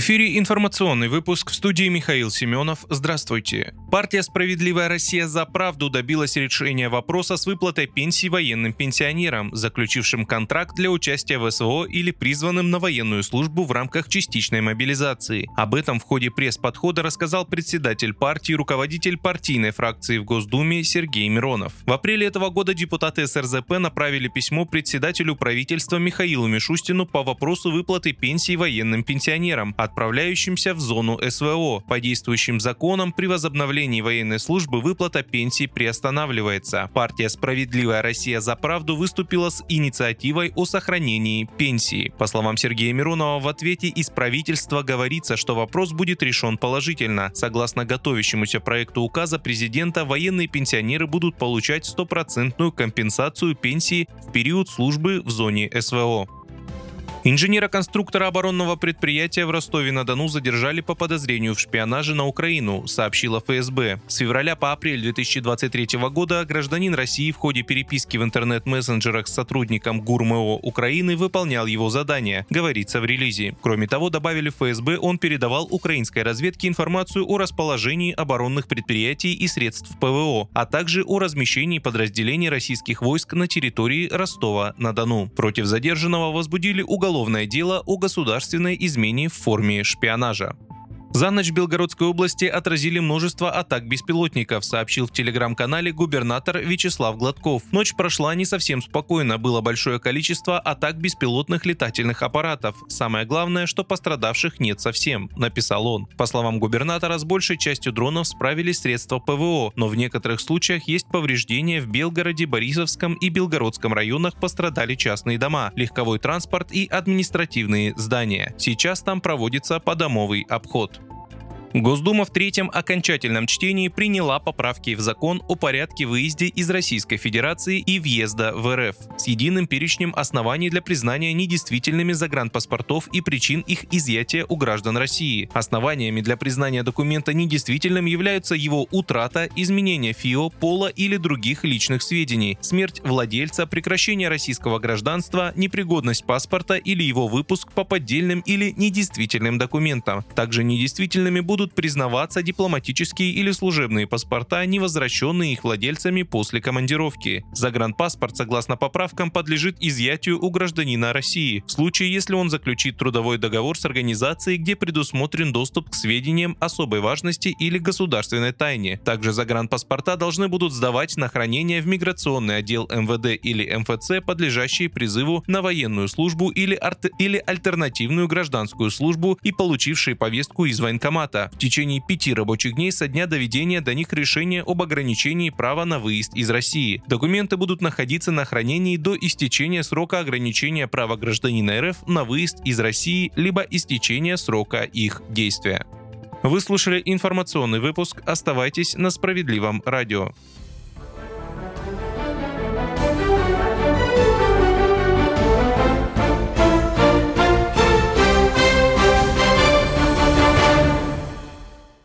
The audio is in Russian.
Эфире информационный выпуск в студии Михаил Семенов. Здравствуйте. Партия «Справедливая Россия за правду» добилась решения вопроса с выплатой пенсий военным пенсионерам, заключившим контракт для участия в СВО или призванным на военную службу в рамках частичной мобилизации. Об этом в ходе пресс-подхода рассказал председатель партии, руководитель партийной фракции в Госдуме Сергей Миронов. В апреле этого года депутаты СРЗП направили письмо председателю правительства Михаилу Мишустину по вопросу выплаты пенсий военным пенсионерам, отправляющимся в зону СВО. По действующим законам при возобновлении военной службы выплата пенсий приостанавливается. Партия «Справедливая Россия за правду» выступила с инициативой о сохранении пенсии. По словам Сергея Миронова, в ответе из правительства говорится, что вопрос будет решен положительно. Согласно готовящемуся проекту указа президента, военные пенсионеры будут получать стопроцентную компенсацию пенсии в период службы в зоне СВО. Инженера-конструктора оборонного предприятия в Ростове-на-Дону задержали по подозрению в шпионаже на Украину, сообщила ФСБ. С февраля по апрель 2023 года гражданин России в ходе переписки в интернет-мессенджерах с сотрудником ГУРМО Украины выполнял его задания, говорится в релизе. Кроме того, добавили ФСБ, он передавал украинской разведке информацию о расположении оборонных предприятий и средств ПВО, а также о размещении подразделений российских войск на территории Ростова-на-Дону. Против задержанного возбудили уголовное уголовное дело о государственной измене в форме шпионажа. За ночь в Белгородской области отразили множество атак беспилотников, сообщил в телеграм-канале губернатор Вячеслав Гладков. Ночь прошла не совсем спокойно, было большое количество атак беспилотных летательных аппаратов. Самое главное, что пострадавших нет совсем, написал он. По словам губернатора, с большей частью дронов справились средства ПВО, но в некоторых случаях есть повреждения в Белгороде, Борисовском и Белгородском районах пострадали частные дома, легковой транспорт и административные здания. Сейчас там проводится подомовый обход. Госдума в третьем окончательном чтении приняла поправки в закон о порядке выезда из Российской Федерации и въезда в РФ с единым перечнем оснований для признания недействительными загранпаспортов и причин их изъятия у граждан России. Основаниями для признания документа недействительным являются его утрата, изменение ФИО, пола или других личных сведений, смерть владельца, прекращение российского гражданства, непригодность паспорта или его выпуск по поддельным или недействительным документам. Также недействительными будут будут признаваться дипломатические или служебные паспорта, не возвращенные их владельцами после командировки. Загранпаспорт, согласно поправкам, подлежит изъятию у гражданина России, в случае, если он заключит трудовой договор с организацией, где предусмотрен доступ к сведениям особой важности или государственной тайне. Также загранпаспорта должны будут сдавать на хранение в миграционный отдел МВД или МФЦ, подлежащие призыву на военную службу или, арт- или альтернативную гражданскую службу и получившие повестку из военкомата в течение пяти рабочих дней со дня доведения до них решения об ограничении права на выезд из России. Документы будут находиться на хранении до истечения срока ограничения права гражданина РФ на выезд из России либо истечения срока их действия. Вы слушали информационный выпуск. Оставайтесь на справедливом радио.